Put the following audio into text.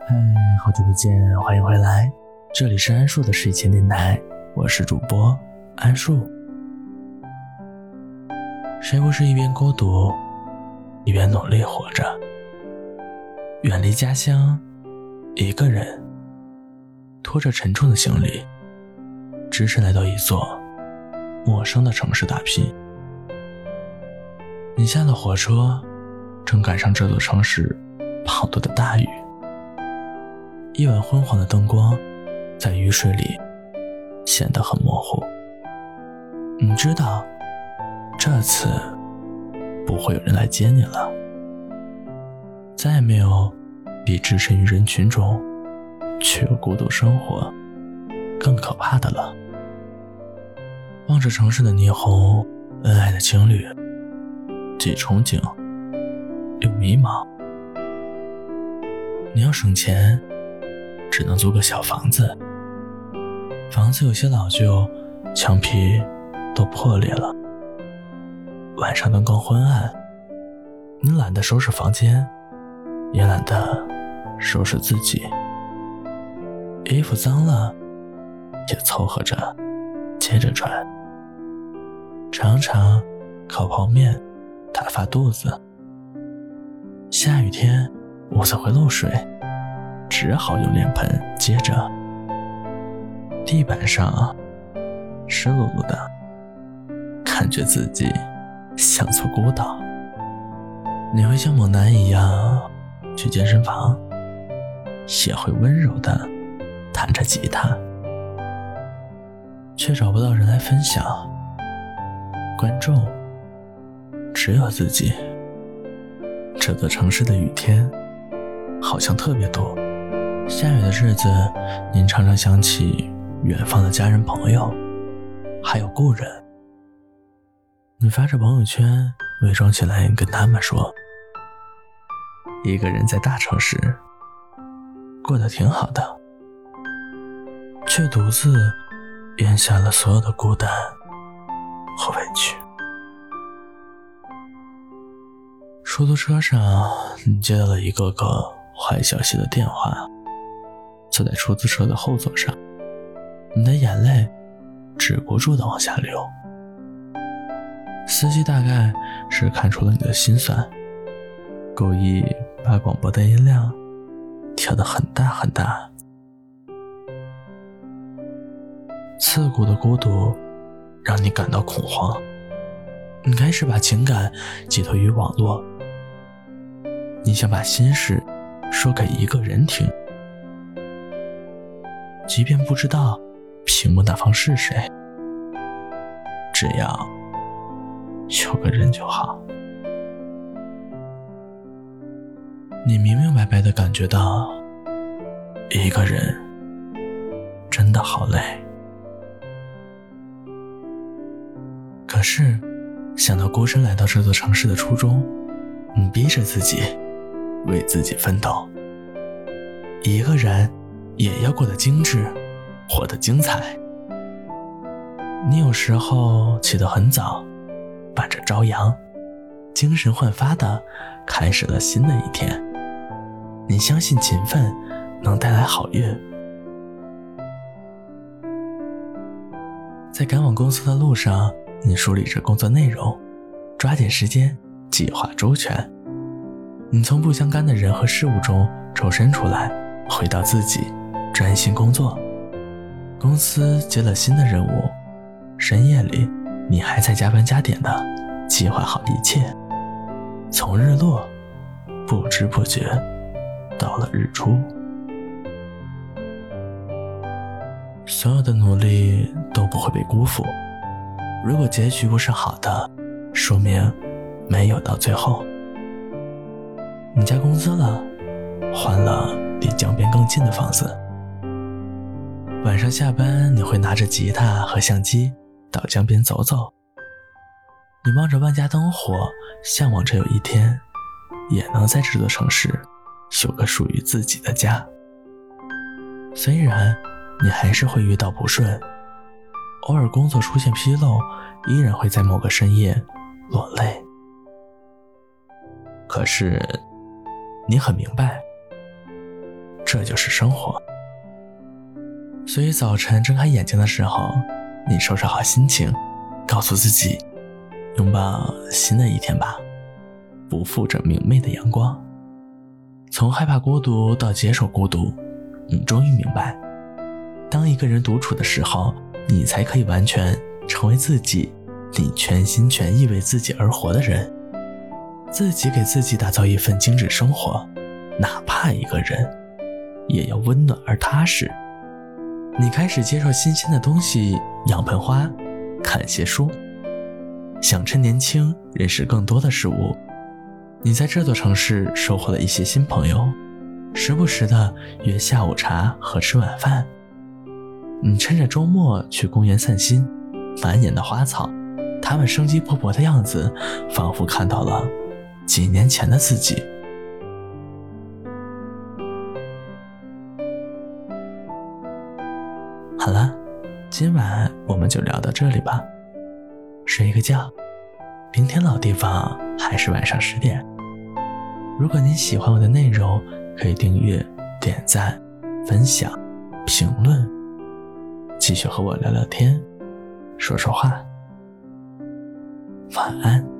嗨，好久不见，欢迎回来，这里是安树的睡前电台，我是主播安树。谁不是一边孤独，一边努力活着？远离家乡，一个人拖着沉重的行李，只身来到一座陌生的城市打拼。你下了火车，正赶上这座城市滂沱的大雨。一晚昏黄的灯光，在雨水里显得很模糊。你知道，这次不会有人来接你了。再也没有比置身于人群中却又孤独生活更可怕的了。望着城市的霓虹，恩爱的情侣，既憧憬又迷茫。你要省钱。只能租个小房子，房子有些老旧，墙皮都破裂了。晚上灯光昏暗，你懒得收拾房间，也懒得收拾自己。衣服脏了，也凑合着接着穿。常常烤泡面打发肚子，下雨天屋子会漏水。只好用脸盆接着。地板上湿漉漉的，感觉自己像座孤岛。你会像猛男一样去健身房，也会温柔的弹着吉他，却找不到人来分享。观众只有自己。这座城市的雨天好像特别多。下雨的日子，您常常想起远方的家人、朋友，还有故人。你发着朋友圈，伪装起来跟他们说：“一个人在大城市过得挺好的。”却独自咽下了所有的孤单和委屈。出租车上，你接到了一个个坏消息的电话。坐在出租车的后座上，你的眼泪止不住的往下流。司机大概是看出了你的心酸，故意把广播的音量调得很大很大。刺骨的孤独让你感到恐慌，你开始把情感寄托于网络，你想把心事说给一个人听。即便不知道屏幕那方是谁，只要有个人就好。你明明白白的感觉到，一个人真的好累。可是，想到孤身来到这座城市的初衷，你逼着自己为自己奋斗。一个人。也要过得精致，活得精彩。你有时候起得很早，伴着朝阳，精神焕发的开始了新的一天。你相信勤奋能带来好运。在赶往公司的路上，你梳理着工作内容，抓紧时间，计划周全。你从不相干的人和事物中抽身出来，回到自己。专心工作，公司接了新的任务，深夜里你还在加班加点的计划好一切，从日落不知不觉到了日出，所有的努力都不会被辜负。如果结局不是好的，说明没有到最后。你加工资了，换了离江边更近的房子。晚上下班，你会拿着吉他和相机到江边走走。你望着万家灯火，向往着有一天，也能在这座城市有个属于自己的家。虽然你还是会遇到不顺，偶尔工作出现纰漏，依然会在某个深夜落泪。可是，你很明白，这就是生活。所以早晨睁开眼睛的时候，你收拾好心情，告诉自己，拥抱新的一天吧，不负这明媚的阳光。从害怕孤独到接受孤独，你终于明白，当一个人独处的时候，你才可以完全成为自己，你全心全意为自己而活的人，自己给自己打造一份精致生活，哪怕一个人，也要温暖而踏实。你开始接受新鲜的东西，养盆花，看些书，想趁年轻认识更多的事物。你在这座城市收获了一些新朋友，时不时的约下午茶和吃晚饭。你趁着周末去公园散心，满眼的花草，它们生机勃勃的样子，仿佛看到了几年前的自己。好了，今晚我们就聊到这里吧。睡一个觉，明天老地方还是晚上十点。如果您喜欢我的内容，可以订阅、点赞、分享、评论，继续和我聊聊天，说说话。晚安。